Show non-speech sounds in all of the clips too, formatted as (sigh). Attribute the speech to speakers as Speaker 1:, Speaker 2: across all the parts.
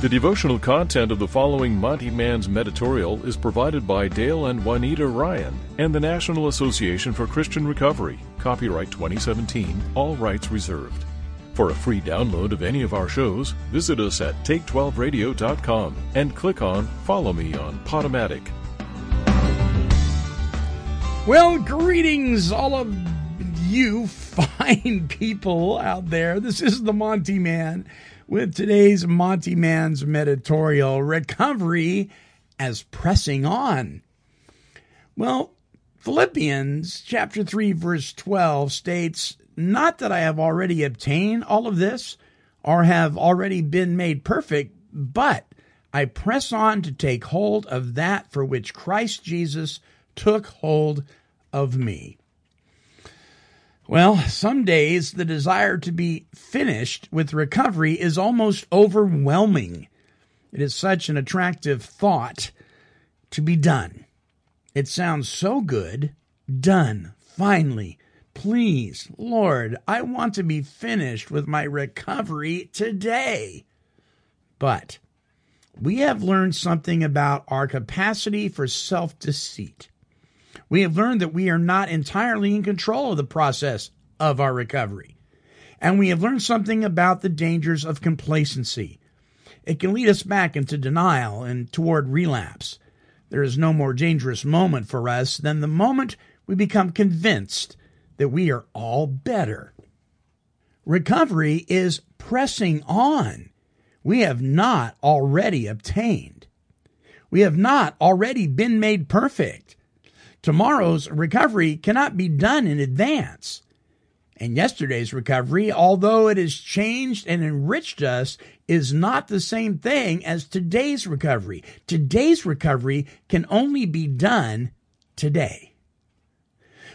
Speaker 1: The devotional content of the following Monty Man's Meditorial is provided by Dale and Juanita Ryan and the National Association for Christian Recovery. Copyright 2017, all rights reserved. For a free download of any of our shows, visit us at take12radio.com and click on Follow Me on Podomatic.
Speaker 2: Well, greetings, all of you (laughs) fine people out there. This is the Monty Man with today's Monty Man's Meditorial Recovery as Pressing On. Well, Philippians chapter 3, verse 12 states, Not that I have already obtained all of this or have already been made perfect, but I press on to take hold of that for which Christ Jesus took hold of me. Well, some days the desire to be finished with recovery is almost overwhelming. It is such an attractive thought to be done. It sounds so good. Done. Finally. Please, Lord, I want to be finished with my recovery today. But we have learned something about our capacity for self deceit. We have learned that we are not entirely in control of the process of our recovery. And we have learned something about the dangers of complacency. It can lead us back into denial and toward relapse. There is no more dangerous moment for us than the moment we become convinced that we are all better. Recovery is pressing on. We have not already obtained. We have not already been made perfect. Tomorrow's recovery cannot be done in advance. And yesterday's recovery, although it has changed and enriched us, is not the same thing as today's recovery. Today's recovery can only be done today.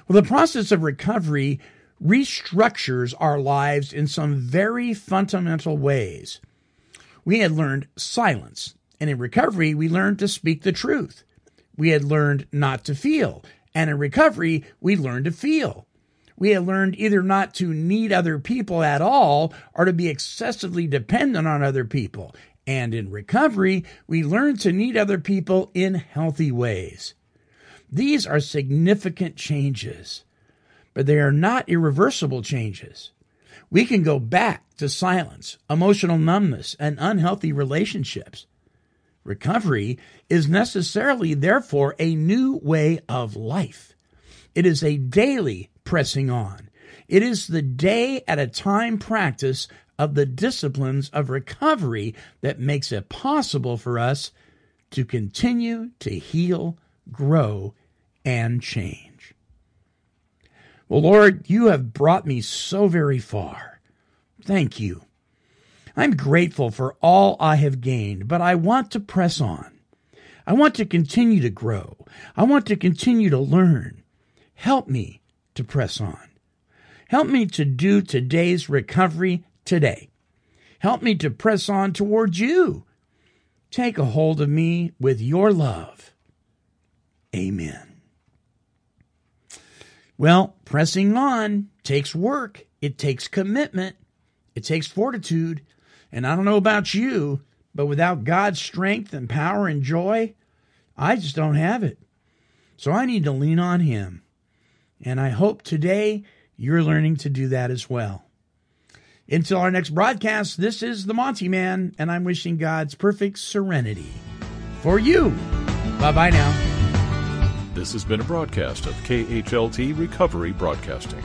Speaker 2: Well, the process of recovery restructures our lives in some very fundamental ways. We had learned silence, and in recovery, we learned to speak the truth. We had learned not to feel. And in recovery, we learned to feel. We had learned either not to need other people at all or to be excessively dependent on other people. And in recovery, we learned to need other people in healthy ways. These are significant changes, but they are not irreversible changes. We can go back to silence, emotional numbness, and unhealthy relationships. Recovery is necessarily, therefore, a new way of life. It is a daily pressing on. It is the day at a time practice of the disciplines of recovery that makes it possible for us to continue to heal, grow, and change. Well, Lord, you have brought me so very far. Thank you. I'm grateful for all I have gained, but I want to press on. I want to continue to grow. I want to continue to learn. Help me to press on. Help me to do today's recovery today. Help me to press on towards you. Take a hold of me with your love. Amen. Well, pressing on takes work. It takes commitment. It takes fortitude. And I don't know about you, but without God's strength and power and joy, I just don't have it. So I need to lean on Him. And I hope today you're learning to do that as well. Until our next broadcast, this is the Monty Man, and I'm wishing God's perfect serenity for you. Bye bye now.
Speaker 1: This has been a broadcast of KHLT Recovery Broadcasting.